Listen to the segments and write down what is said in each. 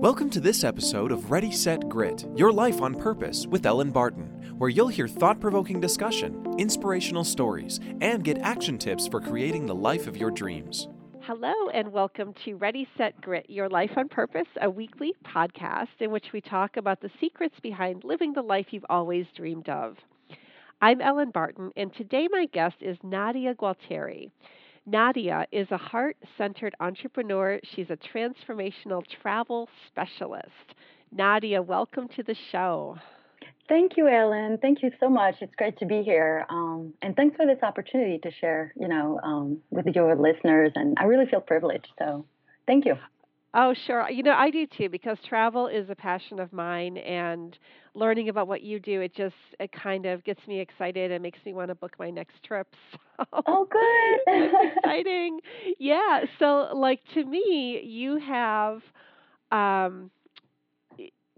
Welcome to this episode of Ready, Set, Grit Your Life on Purpose with Ellen Barton, where you'll hear thought provoking discussion, inspirational stories, and get action tips for creating the life of your dreams. Hello, and welcome to Ready, Set, Grit Your Life on Purpose, a weekly podcast in which we talk about the secrets behind living the life you've always dreamed of. I'm Ellen Barton, and today my guest is Nadia Gualtieri. Nadia is a heart centered entrepreneur. She's a transformational travel specialist. Nadia, welcome to the show. Thank you, Ellen. Thank you so much. It's great to be here. Um, and thanks for this opportunity to share, you know, um, with your listeners. And I really feel privileged. So thank you. Oh, sure. You know, I do too because travel is a passion of mine and learning about what you do, it just it kind of gets me excited and makes me want to book my next trip. So Oh, good. exciting. Yeah, so like to me, you have um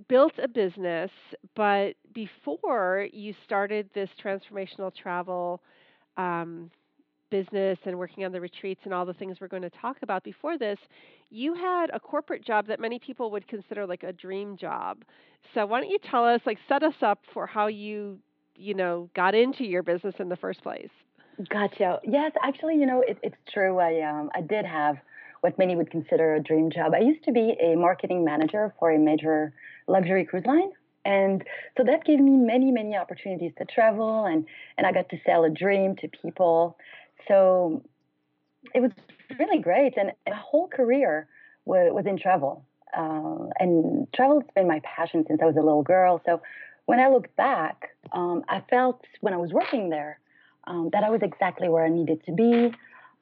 built a business, but before you started this transformational travel um business and working on the retreats and all the things we're going to talk about before this, you had a corporate job that many people would consider like a dream job. So why don't you tell us, like, set us up for how you, you know, got into your business in the first place? Gotcha. Yes, actually, you know, it, it's true. I um, I did have what many would consider a dream job. I used to be a marketing manager for a major luxury cruise line. And so that gave me many, many opportunities to travel and, and I got to sell a dream to people so it was really great. And my whole career was, was in travel. Uh, and travel's been my passion since I was a little girl. So when I look back, um, I felt when I was working there um, that I was exactly where I needed to be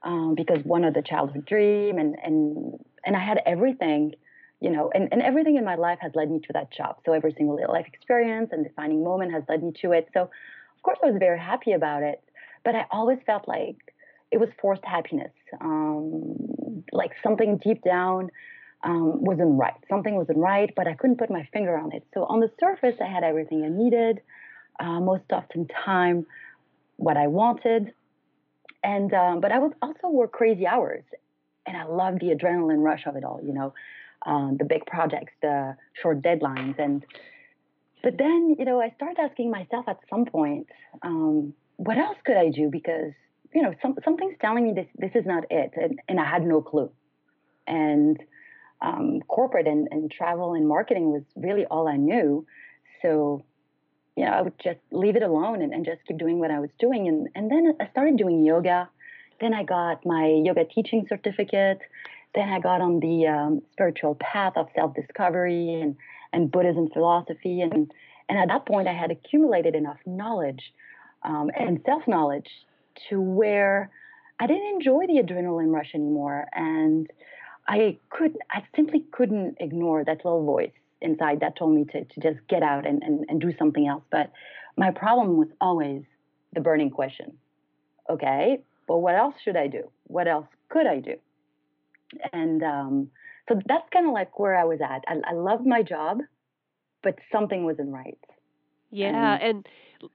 um, because one of the childhood dream and, and, and I had everything, you know, and, and everything in my life has led me to that job. So every single life experience and defining moment has led me to it. So of course I was very happy about it but I always felt like it was forced happiness. Um, like something deep down um, wasn't right. Something wasn't right, but I couldn't put my finger on it. So on the surface, I had everything I needed. Uh, most often time, what I wanted, and um, but I would also work crazy hours, and I loved the adrenaline rush of it all. You know, um, the big projects, the short deadlines, and but then you know I started asking myself at some point um, what else could I do? Because you know, some, something's telling me this this is not it, and, and I had no clue. And um, corporate and, and travel and marketing was really all I knew. So, you know, I would just leave it alone and, and just keep doing what I was doing. And and then I started doing yoga. Then I got my yoga teaching certificate. Then I got on the um, spiritual path of self discovery and and Buddhism philosophy. And and at that point, I had accumulated enough knowledge um, and self knowledge to where I didn't enjoy the adrenaline rush anymore. And I couldn't, I simply couldn't ignore that little voice inside that told me to, to just get out and, and, and do something else. But my problem was always the burning question okay, but what else should I do? What else could I do? And um, so that's kind of like where I was at. I, I loved my job, but something wasn't right. Yeah, and, and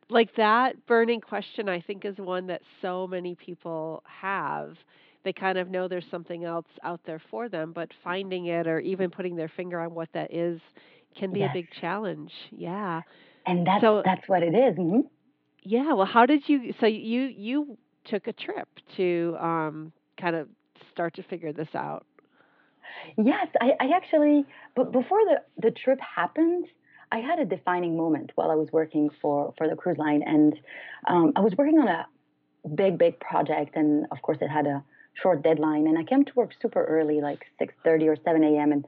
like that burning question I think is one that so many people have. They kind of know there's something else out there for them, but finding it or even putting their finger on what that is can be yes. a big challenge. Yeah. And that's so, that's what it is. Mm-hmm. Yeah, well how did you so you you took a trip to um kind of start to figure this out? Yes, I, I actually but before the the trip happened, I had a defining moment while I was working for for the cruise line, and um, I was working on a big big project, and of course it had a short deadline, and I came to work super early, like 6:30 or 7 a.m. and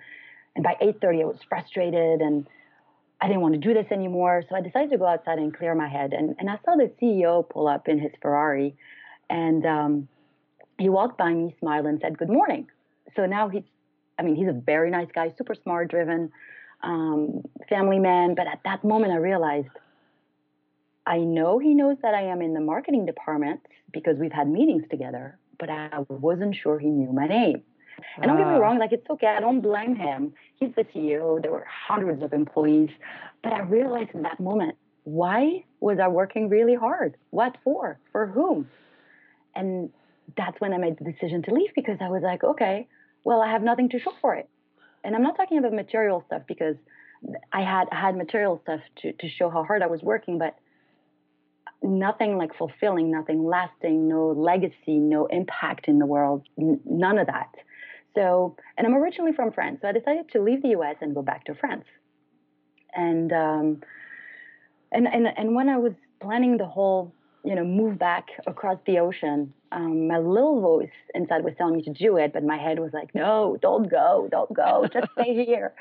and by 8:30 I was frustrated and I didn't want to do this anymore. So I decided to go outside and clear my head. And, and I saw the CEO pull up in his Ferrari, and um, he walked by me, smiled, and said, "Good morning." So now he's, I mean, he's a very nice guy, super smart, driven um, family man. But at that moment, I realized I know he knows that I am in the marketing department because we've had meetings together, but I wasn't sure he knew my name. And don't get me ah. wrong, like it's okay, I don't blame him. He's the CEO, there were hundreds of employees. But I realized in that moment, why was I working really hard? What for? For whom? And that's when I made the decision to leave because I was like, okay, well, I have nothing to show for it and I'm not talking about material stuff because I had had material stuff to, to show how hard I was working, but nothing like fulfilling, nothing lasting, no legacy, no impact in the world, n- none of that. So, and I'm originally from France, so I decided to leave the U.S. and go back to France. And um, and and and when I was planning the whole, you know, move back across the ocean, um, my little voice inside was telling me to do it, but my head was like, no, don't go, don't go, just stay here.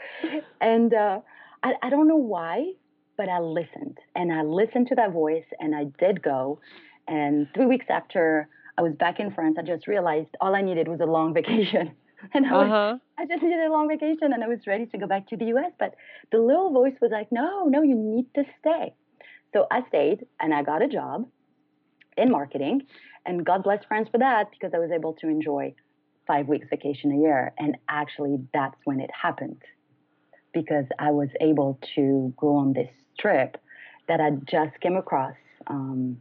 And uh, I, I don't know why, but I listened and I listened to that voice and I did go. And three weeks after I was back in France, I just realized all I needed was a long vacation. and I, was, uh-huh. I just needed a long vacation and I was ready to go back to the US. But the little voice was like, no, no, you need to stay. So I stayed and I got a job in marketing. And God bless France for that because I was able to enjoy five weeks vacation a year. And actually, that's when it happened because I was able to go on this trip that I just came across, um,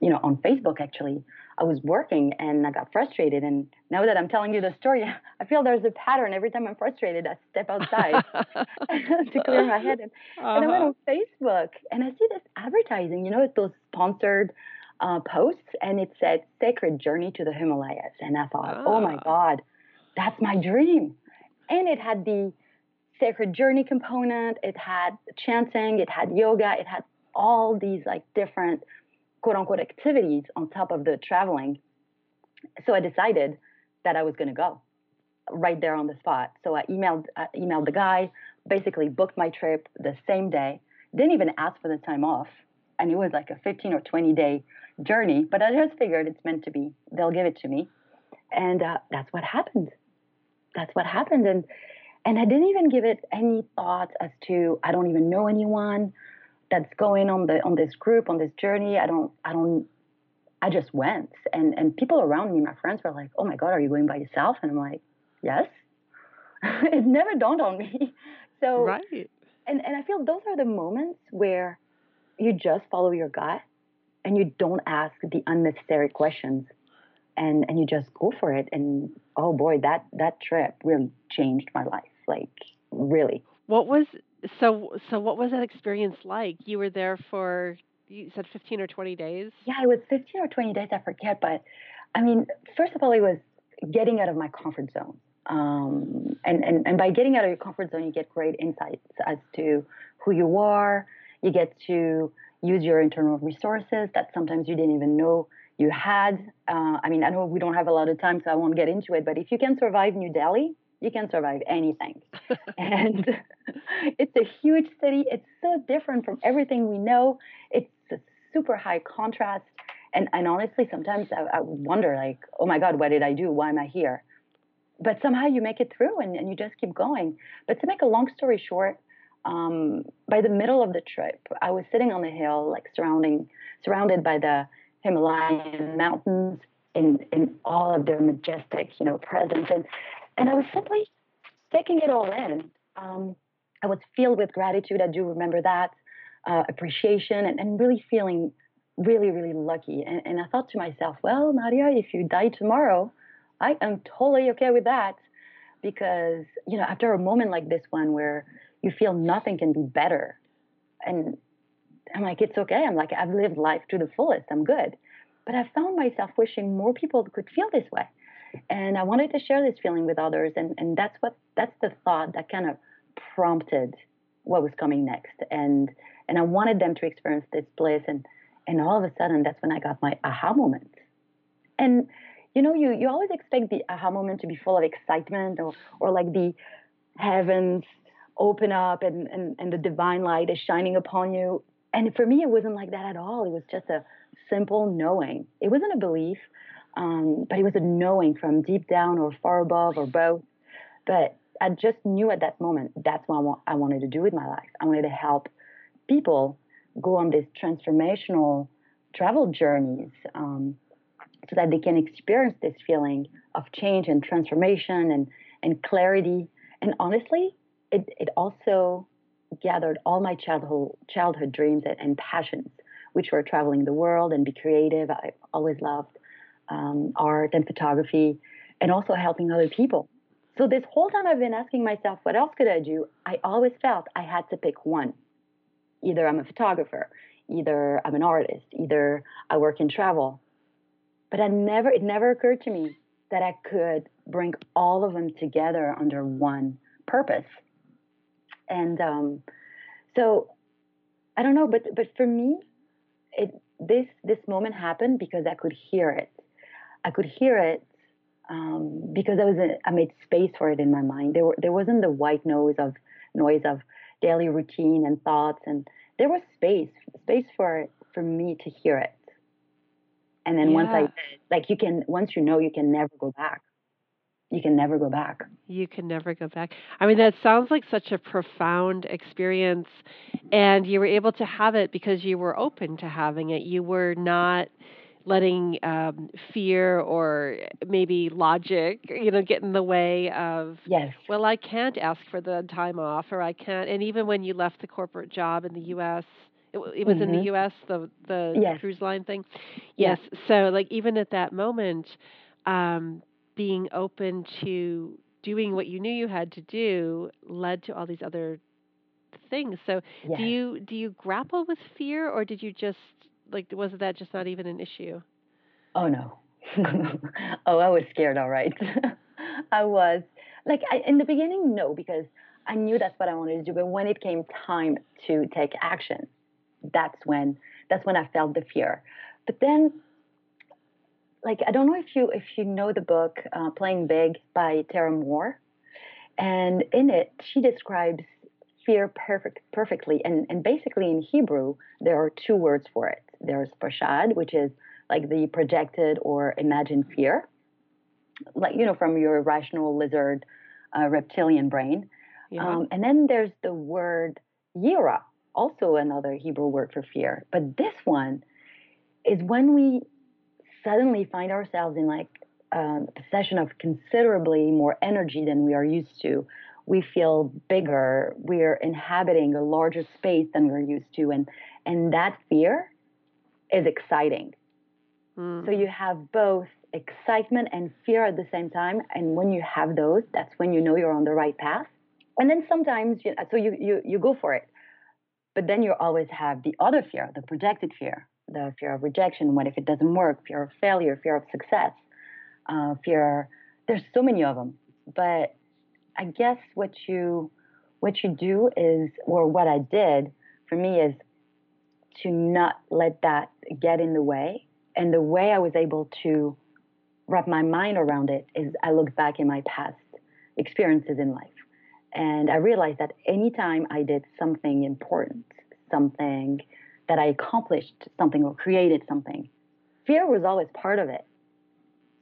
you know, on Facebook actually. I was working and I got frustrated. And now that I'm telling you the story, I feel there's a pattern. Every time I'm frustrated, I step outside to clear my head. And, uh-huh. and, I went uh-huh. on Facebook and I see this advertising, you know, those sponsored uh, posts, and it said Sacred Journey to the Himalayas. And I thought, oh my ah. God, that's my dream. And it had the sacred journey component, it had chanting, it had yoga, it had all these like different quote unquote activities on top of the traveling. So I decided that I was going to go right there on the spot. So I emailed uh, emailed the guy, basically booked my trip the same day. Didn't even ask for the time off, and it was like a 15 or 20 day journey. But I just figured it's meant to be. They'll give it to me, and uh, that's what happened. That's what happened, and and I didn't even give it any thought as to I don't even know anyone that's going on the on this group on this journey. I don't I don't I just went and and people around me, my friends were like, "Oh my God, are you going by yourself?" And I'm like, "Yes." it never dawned on me. So right. And and I feel those are the moments where you just follow your gut and you don't ask the unnecessary questions. And and you just go for it. And oh boy that that trip really changed my life. Like really. What was so so what was that experience like? You were there for you said 15 or 20 days? Yeah it was 15 or 20 days i forget. But i mean first of all it was getting out of my comfort zone. Um, and, and, and by getting out of your comfort zone you get great insights as to who you are. You get to use your internal resources that sometimes you didn't even know you had. Uh, I mean, I know we don't have a lot of time, so I won't get into it, but if you can survive New Delhi, you can survive anything. and it's a huge city. It's so different from everything we know. It's a super high contrast. And, and honestly, sometimes I, I wonder, like, oh my God, what did I do? Why am I here? But somehow you make it through and, and you just keep going. But to make a long story short, um, by the middle of the trip, I was sitting on the hill, like surrounding, surrounded by the Himalayan mountains in, in all of their majestic, you know, presence. And, and I was simply taking it all in. Um, I was filled with gratitude. I do remember that, uh, appreciation, and, and really feeling really, really lucky. And, and I thought to myself, well, Nadia, if you die tomorrow, I am totally okay with that because, you know, after a moment like this one where you feel nothing can be better. And I'm like, it's okay. I'm like, I've lived life to the fullest. I'm good. But I found myself wishing more people could feel this way. And I wanted to share this feeling with others. And, and that's what that's the thought that kind of prompted what was coming next. And and I wanted them to experience this bliss. And and all of a sudden that's when I got my aha moment. And you know, you, you always expect the aha moment to be full of excitement or or like the heavens open up and, and, and the divine light is shining upon you. And for me, it wasn't like that at all. It was just a simple knowing. It wasn't a belief, um, but it was a knowing from deep down or far above or both. But I just knew at that moment that's what I, want, I wanted to do with my life. I wanted to help people go on these transformational travel journeys um, so that they can experience this feeling of change and transformation and, and clarity. And honestly, it, it also gathered all my childhood childhood dreams and, and, passions, which were traveling the world and be creative. I always loved um, art and photography, and also helping other people. So this whole time I've been asking myself, what else could I do? I always felt I had to pick one. Either I'm a photographer, either I'm an artist, either I work in travel. But I never, it never occurred to me that I could bring all of them together under one purpose. And um, so I don't know, but but for me, it this this moment happened because I could hear it. I could hear it um, because I was a, I made space for it in my mind. There were, there wasn't the white noise of noise of daily routine and thoughts, and there was space space for for me to hear it. And then yeah. once I like you can once you know you can never go back you can never go back. You can never go back. I mean, that sounds like such a profound experience. And you were able to have it because you were open to having it. You were not letting um, fear or maybe logic, you know, get in the way of, yes. well, I can't ask for the time off or I can't. And even when you left the corporate job in the U.S., it, it was mm-hmm. in the mm-hmm. U.S. the the yes. cruise line thing. Yes. yes. So like even at that moment, um, being open to doing what you knew you had to do led to all these other things. So do you do you grapple with fear or did you just like was that just not even an issue? Oh no. oh, I was scared all right. I was like I, in the beginning no because I knew that's what I wanted to do, but when it came time to take action, that's when that's when I felt the fear. But then like I don't know if you if you know the book uh, Playing Big by Tara Mohr, and in it she describes fear perfect perfectly. And and basically in Hebrew there are two words for it. There's pashad, which is like the projected or imagined fear, like you know from your rational lizard uh, reptilian brain. Yeah. Um, and then there's the word yira, also another Hebrew word for fear. But this one is when we suddenly find ourselves in like um, possession of considerably more energy than we are used to. We feel bigger. We're inhabiting a larger space than we're used to, and and that fear is exciting. Mm. So you have both excitement and fear at the same time, and when you have those, that's when you know you're on the right path. And then sometimes, you so you you you go for it, but then you always have the other fear, the projected fear, the fear of rejection, what if it doesn't work, fear of failure, fear of success, uh, fear. There's so many of them, but I guess what you what you do is, or what I did for me is to not let that get in the way. And the way I was able to wrap my mind around it is I look back in my past experiences in life. And I realized that anytime I did something important, something that I accomplished something or created something. Fear was always part of it.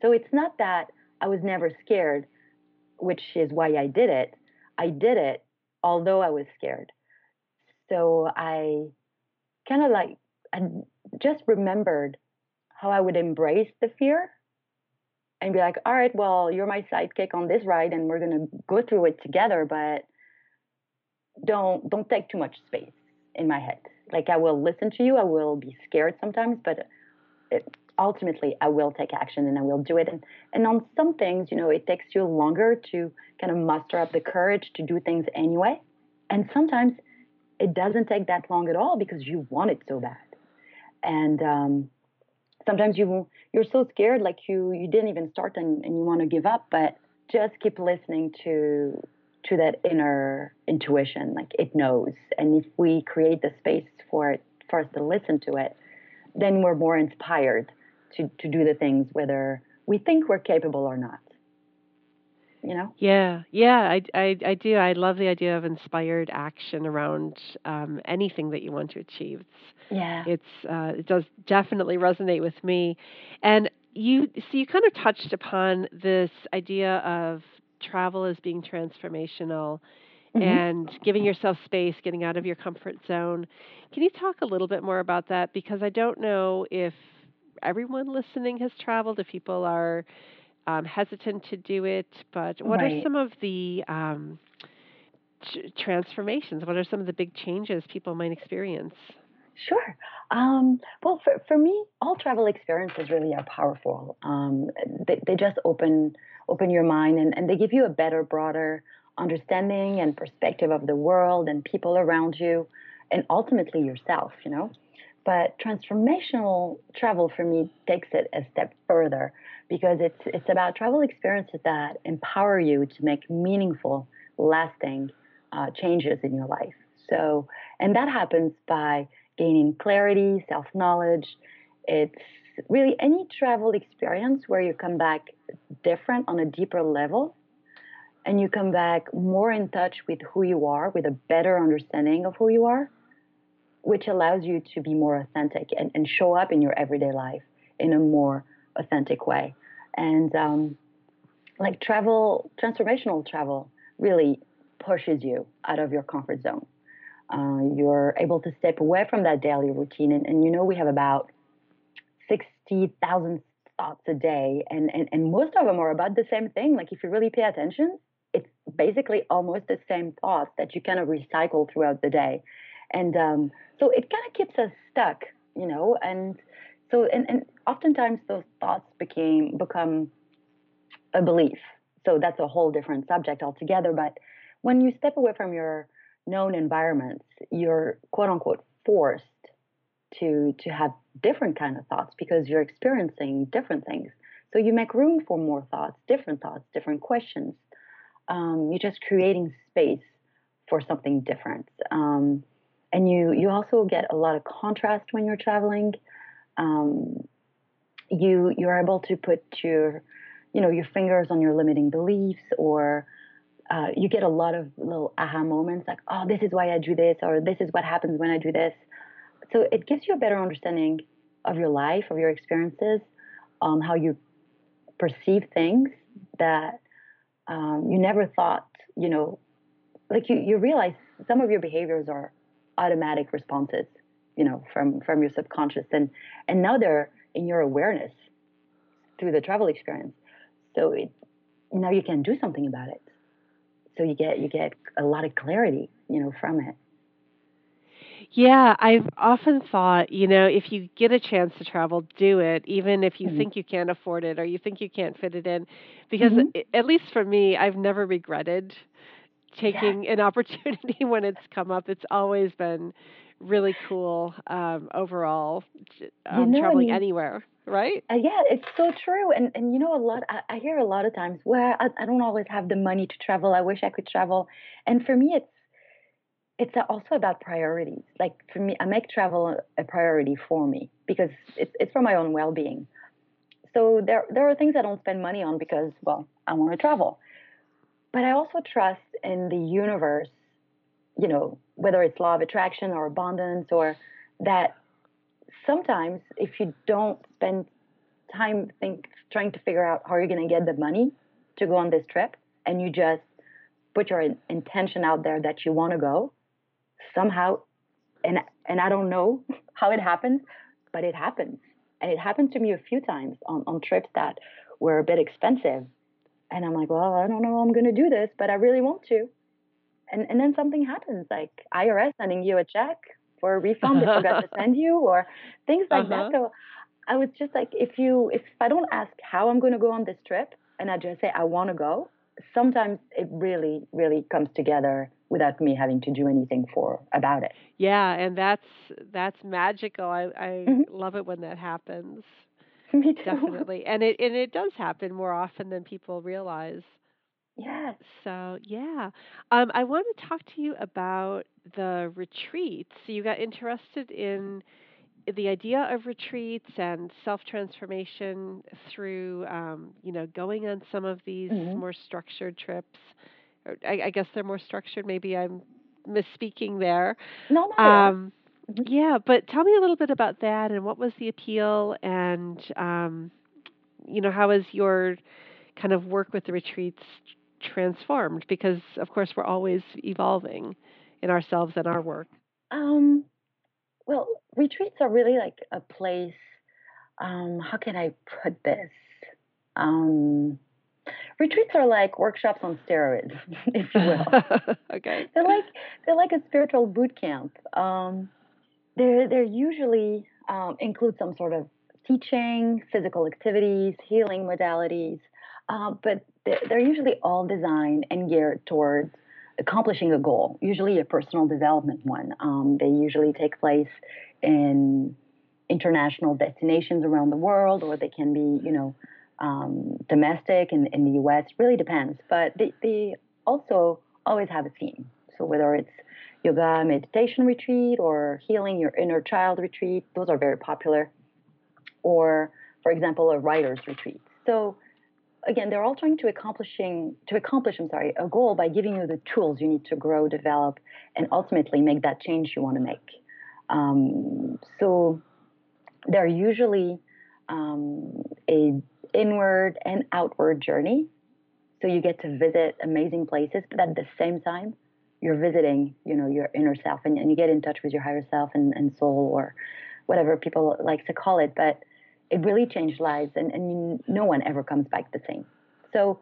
So it's not that I was never scared, which is why I did it. I did it although I was scared. So I kind of like, I just remembered how I would embrace the fear and be like, all right, well, you're my sidekick on this ride and we're going to go through it together, but don't don't take too much space in my head. Like I will listen to you, I will be scared sometimes, but it, ultimately I will take action and I will do it. And, and on some things, you know, it takes you longer to kind of muster up the courage to do things anyway. And sometimes it doesn't take that long at all because you want it so bad. And um, sometimes you you're so scared, like you you didn't even start and, and you want to give up. But just keep listening to to that inner intuition like it knows. And if we create the space for it for us to listen to it then we're more inspired to to do the things whether we think we're capable or not. You know? Yeah. Yeah i i, I do. I love the idea of inspired action around um, anything that you want to achieve. It's, yeah. it's uh, it does definitely resonate with me. And you so you kind of touched upon this idea of travel as being transformational mm-hmm. and giving yourself space, getting out of your comfort zone. Can you talk a little bit more about that? Because I don't know if everyone listening has traveled, if people are um, hesitant to do it, but what right. are some of the um, transformations? What are some of the big changes people might experience? Sure. Um, well, for, for me, all travel experiences really are powerful. Um, they, they just open open your mind, and, and they give you a better, broader understanding and perspective of the world and people around you, and ultimately yourself, you know. But transformational travel for me takes it a step further because it's it's about travel experiences that empower you to make meaningful, lasting uh, changes in your life. So, and that happens by gaining clarity, self knowledge. It's really any travel experience where you come back different on a deeper level and you come back more in touch with who you are, with a better understanding of who you are, which allows you to be more authentic and, and show up in your everyday life in a more authentic way. And um, like travel, transformational travel really pushes you out of your comfort zone. Uh, you're able to step away from that daily routine. And, and you know, we have about 60,000 thoughts a day, and, and, and most of them are about the same thing. Like, if you really pay attention, it's basically almost the same thoughts that you kind of recycle throughout the day. And um, so it kind of keeps us stuck, you know, and so, and, and oftentimes those thoughts became, become a belief. So that's a whole different subject altogether. But when you step away from your known environments, you're quote unquote forced to to have different kind of thoughts because you're experiencing different things. So you make room for more thoughts, different thoughts, different questions. Um, you're just creating space for something different. Um, and you you also get a lot of contrast when you're traveling. Um, you you're able to put your you know your fingers on your limiting beliefs or uh, you get a lot of little aha moments like, oh, this is why I do this, or this is what happens when I do this. So it gives you a better understanding of your life, of your experiences, um, how you perceive things that um, you never thought, you know, like you, you realize some of your behaviors are automatic responses, you know, from, from your subconscious. And, and now they're in your awareness through the travel experience. So it, now you can do something about it so you get you get a lot of clarity, you know, from it. Yeah, I've often thought, you know, if you get a chance to travel, do it, even if you mm-hmm. think you can't afford it or you think you can't fit it in. Because, mm-hmm. at least for me, I've never regretted taking an opportunity when it's come up. It's always been really cool um, overall, um, you know, traveling I mean, anywhere right? Uh, yeah, it's so true. And and you know a lot. I, I hear a lot of times where I, I don't always have the money to travel. I wish I could travel. And for me, it's it's also about priorities. Like for me, I make travel a priority for me because it's it's for my own well being. So there there are things I don't spend money on because well I want to travel, but I also trust in the universe. You know whether it's law of attraction or abundance or that sometimes if you don't spend time think trying to figure out how you're going to get the money to go on this trip and you just put your intention out there that you want to go somehow and and I don't know how it happens but it happens and it happened to me a few times on, on trips that were a bit expensive and I'm like well I don't know how I'm going to do this but I really want to and and then something happens like IRS sending you a check for a refund they forgot to send you or things like uh-huh. that. So I was just like, if you, if I don't ask how I'm going to go on this trip and I just say I want to go, sometimes it really, really comes together without me having to do anything for about it. Yeah, and that's that's magical. I I mm-hmm. love it when that happens. Me too. Definitely, and it and it does happen more often than people realize. Yes. So yeah, um, I want to talk to you about the retreats. So you got interested in the idea of retreats and self transformation through, um, you know, going on some of these mm-hmm. more structured trips. I, I, guess they're more structured. Maybe I'm misspeaking there. No, no. Um, mm-hmm. Yeah, but tell me a little bit about that and what was the appeal, and um, you know, how is your kind of work with the retreats transformed? Because of course we're always evolving in ourselves and our work. Um, well, retreats are really like a place. Um, how can I put this? Um, retreats are like workshops on steroids, if you will. okay. They're like they're like a spiritual boot camp. Um, they're they're usually um, include some sort of teaching, physical activities, healing modalities, uh, but they're, they're usually all designed and geared towards accomplishing a goal, usually a personal development one. Um, they usually take place in international destinations around the world, or they can be, you know, um, domestic in, in the U.S. Really depends, but they, they also always have a theme. So whether it's yoga meditation retreat or healing your inner child retreat, those are very popular. Or, for example, a writer's retreat. So again, they're all trying to accomplishing to accomplish, I'm sorry, a goal by giving you the tools you need to grow, develop, and ultimately make that change you want to make. Um, so they're usually um, a inward and outward journey. So you get to visit amazing places, but at the same time, you're visiting, you know, your inner self, and, and you get in touch with your higher self and, and soul, or whatever people like to call it. But it really changed lives, and, and no one ever comes back the same. So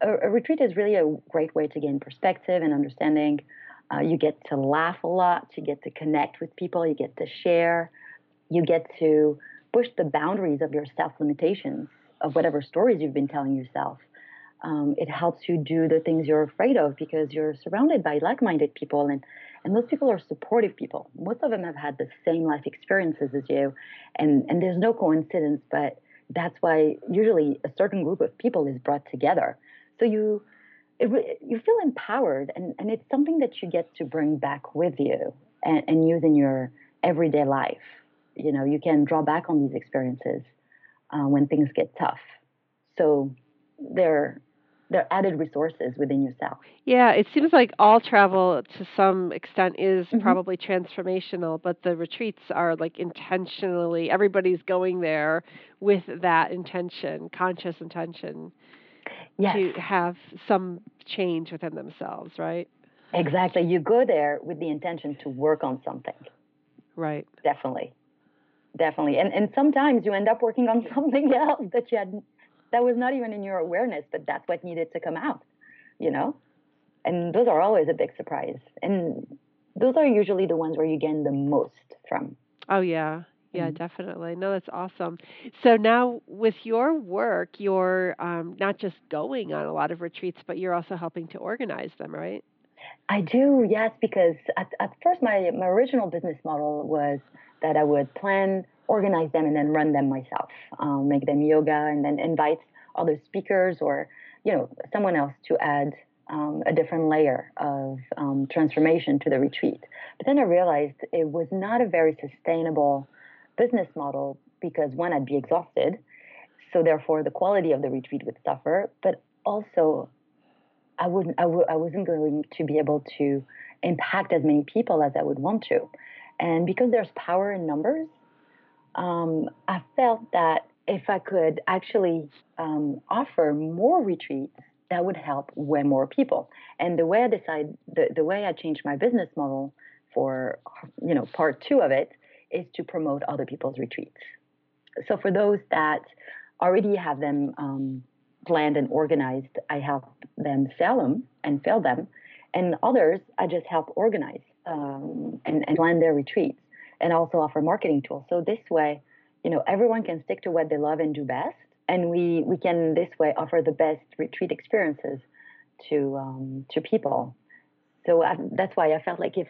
a, a retreat is really a great way to gain perspective and understanding. Uh, you get to laugh a lot, you get to connect with people, you get to share, you get to push the boundaries of your self limitations of whatever stories you've been telling yourself. Um, it helps you do the things you're afraid of because you're surrounded by like-minded people and and those people are supportive people. Most of them have had the same life experiences as you and and there's no coincidence but that's why usually a certain group of people is brought together. So you it, you feel empowered and, and it's something that you get to bring back with you and, and use in your everyday life you know you can draw back on these experiences uh, when things get tough. So they're they're added resources within yourself. Yeah, it seems like all travel to some extent is mm-hmm. probably transformational, but the retreats are like intentionally everybody's going there with that intention, conscious intention yes. to have some change within themselves, right? Exactly. You go there with the intention to work on something. Right. Definitely definitely. And and sometimes you end up working on something else that you had that was not even in your awareness, but that's what needed to come out, you know? And those are always a big surprise. And those are usually the ones where you gain the most from. Oh yeah. Yeah, mm-hmm. definitely. No, that's awesome. So now with your work, you're um, not just going on a lot of retreats, but you're also helping to organize them, right? I do, yes, because at, at first my, my original business model was that I would plan, organize them, and then run them myself, um, make them yoga, and then invite other speakers or you know someone else to add um, a different layer of um, transformation to the retreat. But then I realized it was not a very sustainable business model because one, I'd be exhausted, so therefore the quality of the retreat would suffer. But also, I wouldn't, I w- I wasn't going to be able to impact as many people as I would want to. And because there's power in numbers, um, I felt that if I could actually um, offer more retreats, that would help way more people. And the way I decide, the, the way I changed my business model for, you know, part two of it is to promote other people's retreats. So for those that already have them um, planned and organized, I help them sell them and fill them. And others, I just help organize um, and, and plan their retreats and also offer marketing tools. So this way, you know, everyone can stick to what they love and do best. And we, we can this way offer the best retreat experiences to um, to people. So I, that's why I felt like if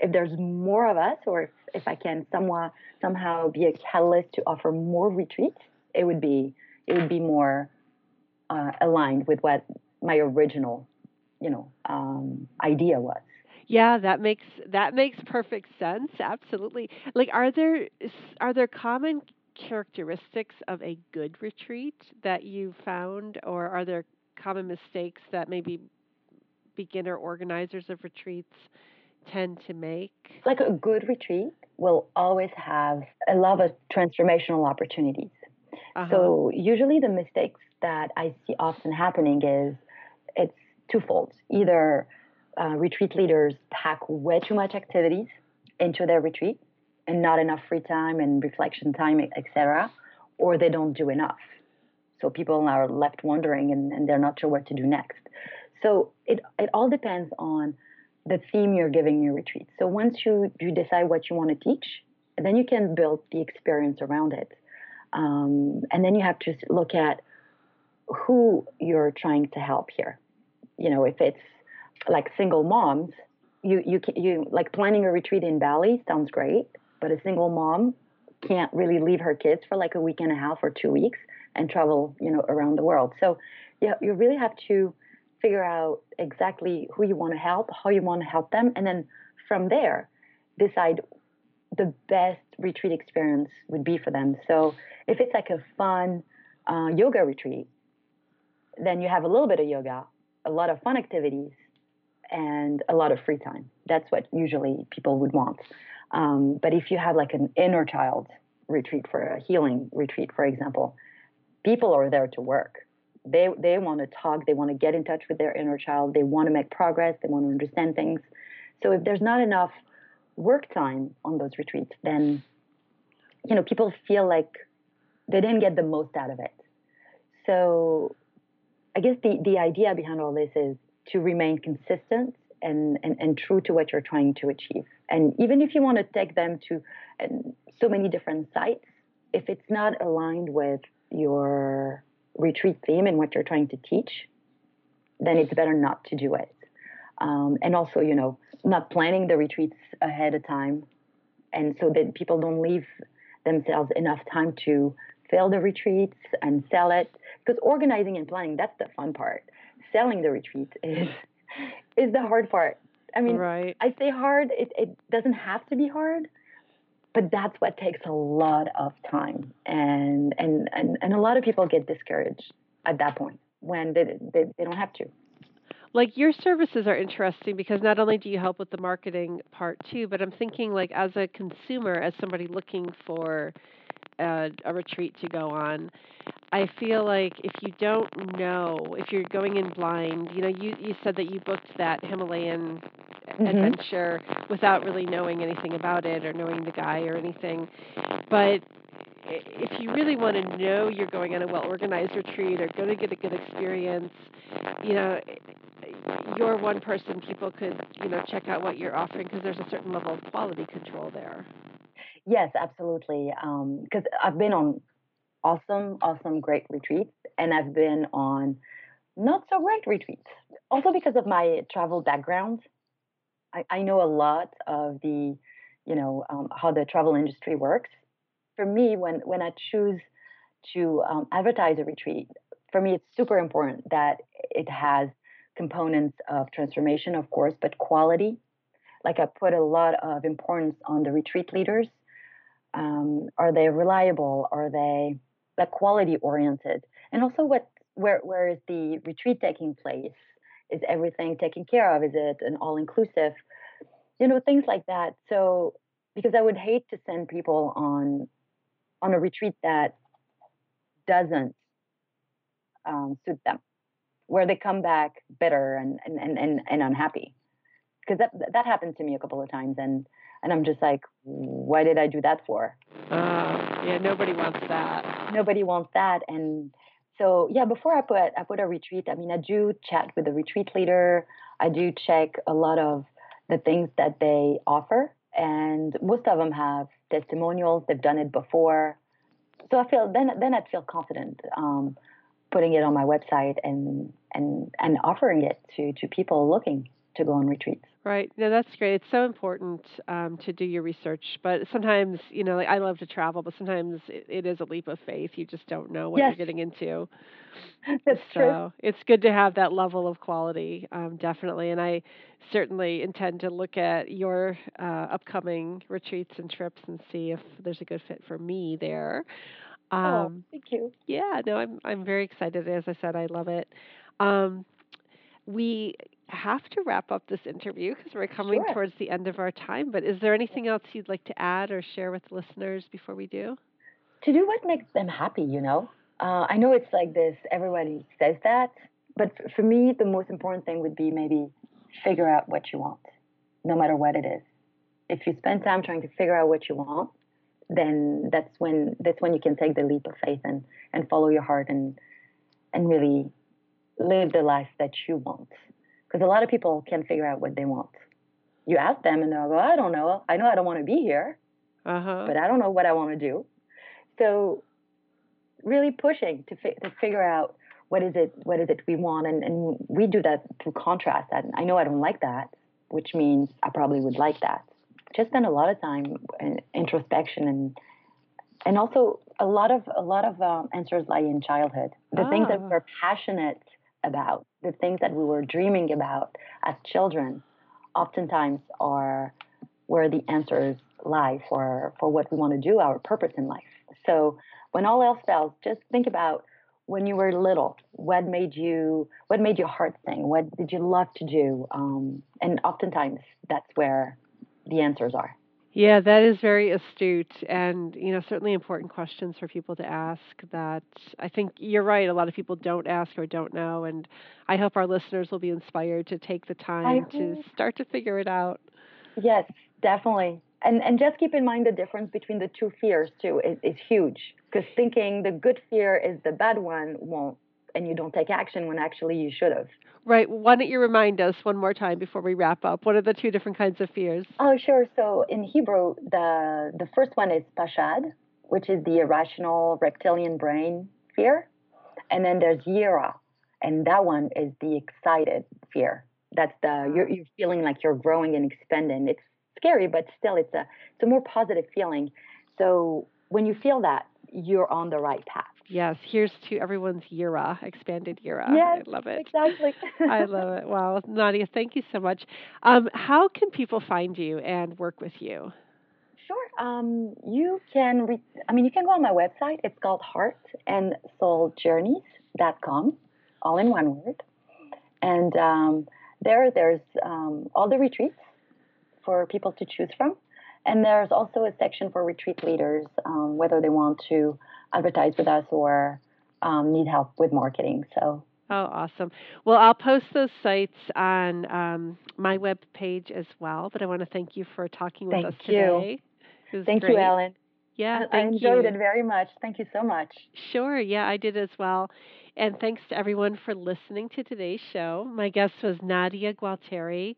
if there's more of us, or if, if I can somewhat somehow be a catalyst to offer more retreats, it would be it would be more uh, aligned with what my original, you know, um, idea was. Yeah, that makes that makes perfect sense. Absolutely. Like are there are there common characteristics of a good retreat that you found or are there common mistakes that maybe beginner organizers of retreats tend to make? Like a good retreat will always have a lot of transformational opportunities. Uh-huh. So usually the mistakes that I see often happening is it's twofold. Either uh, retreat leaders pack way too much activities into their retreat and not enough free time and reflection time, etc., or they don't do enough. So people are left wondering and, and they're not sure what to do next. So it, it all depends on the theme you're giving your retreat. So once you, you decide what you want to teach, then you can build the experience around it. Um, and then you have to look at who you're trying to help here. You know, if it's like single moms, you you you like planning a retreat in Bali sounds great, but a single mom can't really leave her kids for like a week and a half or two weeks and travel, you know, around the world. So, yeah, you really have to figure out exactly who you want to help, how you want to help them, and then from there, decide the best retreat experience would be for them. So, if it's like a fun uh, yoga retreat, then you have a little bit of yoga, a lot of fun activities, and a lot of free time. That's what usually people would want. Um, but if you have like an inner child retreat for a healing retreat, for example, people are there to work. They they want to talk. They want to get in touch with their inner child. They want to make progress. They want to understand things. So if there's not enough work time on those retreats, then you know people feel like they didn't get the most out of it. So I guess the the idea behind all this is to remain consistent and, and, and true to what you're trying to achieve. And even if you want to take them to so many different sites, if it's not aligned with your retreat theme and what you're trying to teach, then it's better not to do it. Um, and also, you know, not planning the retreats ahead of time, and so that people don't leave themselves enough time to fill the retreats and sell it. Because organizing and planning, that's the fun part. Selling the retreat is is the hard part. I mean, right. I say hard. It it doesn't have to be hard, but that's what takes a lot of time, and and and, and a lot of people get discouraged at that point when they, they they don't have to. Like your services are interesting because not only do you help with the marketing part too, but I'm thinking like as a consumer, as somebody looking for a, a retreat to go on, I feel like if you don't know, if you're going in blind, you know, you you said that you booked that Himalayan mm-hmm. adventure without really knowing anything about it or knowing the guy or anything. But if you really want to know you're going on a well organized retreat or going to get a good experience, you know, you're one person people could, you know, check out what you're offering because there's a certain level of quality control there. Yes, absolutely. Because um, I've been on awesome, awesome, great retreats, and I've been on not so great retreats. Also because of my travel background, I, I know a lot of the, you know, um, how the travel industry works. For me, when when I choose to um, advertise a retreat, for me it's super important that it has components of transformation, of course, but quality. Like I put a lot of importance on the retreat leaders. Um, are they reliable? Are they like quality oriented? And also, what where where is the retreat taking place? Is everything taken care of? Is it an all inclusive? You know, things like that. So because I would hate to send people on on a retreat that doesn't um, suit them where they come back bitter and and and, and unhappy because that that happened to me a couple of times and and I'm just like why did I do that for? Uh, yeah nobody wants that. Nobody wants that. And so yeah before I put I put a retreat I mean I do chat with the retreat leader. I do check a lot of the things that they offer. And most of them have testimonials. They've done it before. So I feel then then I'd feel confident um, putting it on my website and and and offering it to to people looking to go on retreats. Right. No, that's great. It's so important um, to do your research, but sometimes, you know, like I love to travel, but sometimes it, it is a leap of faith. You just don't know what yes. you're getting into. That's so true. it's good to have that level of quality, um, definitely. And I certainly intend to look at your uh, upcoming retreats and trips and see if there's a good fit for me there. Oh, um, oh, thank you. Yeah, no, I'm I'm very excited. As I said, I love it. Um, we have to wrap up this interview because we're coming sure. towards the end of our time. But is there anything else you'd like to add or share with listeners before we do? To do what makes them happy, you know. Uh, I know it's like this. Everybody says that, but for me, the most important thing would be maybe figure out what you want, no matter what it is. If you spend time trying to figure out what you want, then that's when that's when you can take the leap of faith and and follow your heart and and really live the life that you want. Because a lot of people can't figure out what they want. You ask them and they'll go, I don't know. I know I don't want to be here, uh-huh. but I don't know what I want to do. So really pushing to, fi- to figure out what is it what is it we want and, and we do that through contrast and i know i don't like that which means i probably would like that just spend a lot of time in introspection and and also a lot of a lot of um, answers lie in childhood the things that Ah. we're passionate about the things that we were dreaming about as children oftentimes are where the answers lie for for what we want to do our purpose in life. So when all else fails just think about when you were little what made you what made your heart sing? What did you love to do? Um, and oftentimes that's where the answers are Yeah, that is very astute and, you know, certainly important questions for people to ask that I think you're right, a lot of people don't ask or don't know and I hope our listeners will be inspired to take the time to start to figure it out. yes definitely and and just keep in mind the difference between the two fears too is, is huge because thinking the good fear is the bad one won't and you don't take action when actually you should have Right, why don't you remind us one more time before we wrap up? What are the two different kinds of fears? Oh, sure. So in Hebrew, the the first one is pashad, which is the irrational reptilian brain fear, and then there's yira, and that one is the excited fear. That's the ah. you're, you're feeling like you're growing and expanding. It's scary, but still, it's a it's a more positive feeling. So when you feel that, you're on the right path. Yes, here's to everyone's Yira, expanded Yira. Yes, I love it. Exactly. I love it. Wow, Nadia, thank you so much. Um, how can people find you and work with you? Sure. Um, you can, re- I mean, you can go on my website. It's called Heart and Soul Journeys.com, all in one word. And um, there, there's um, all the retreats for people to choose from. And there's also a section for retreat leaders, um, whether they want to advertise with us or um, need help with marketing. So, Oh, awesome. Well, I'll post those sites on um, my web page as well. But I want to thank you for talking with Thank us you. today. Thank great. you, Ellen. Yeah, I- I enjoyed you. it very much. Thank you so much. Sure, yeah, I did as well. And thanks to everyone for listening to today's show. My guest was Nadia Gualteri.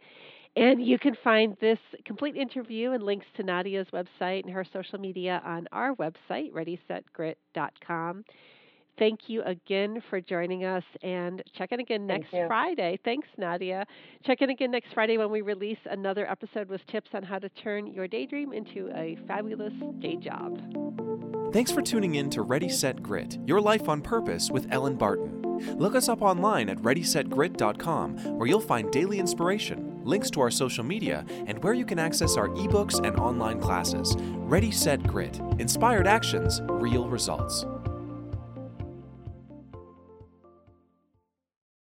And you can find this complete interview and links to Nadia's website and her social media on our website, readysetgrit.com. Thank you again for joining us and check in again next you. Friday. Thanks, Nadia. Check in again next Friday when we release another episode with tips on how to turn your daydream into a fabulous day job. Thanks for tuning in to Ready Set Grit, Your Life on Purpose with Ellen Barton. Look us up online at readysetgrit.com where you'll find daily inspiration, links to our social media, and where you can access our ebooks and online classes. Ready Set Grit Inspired Actions, Real Results.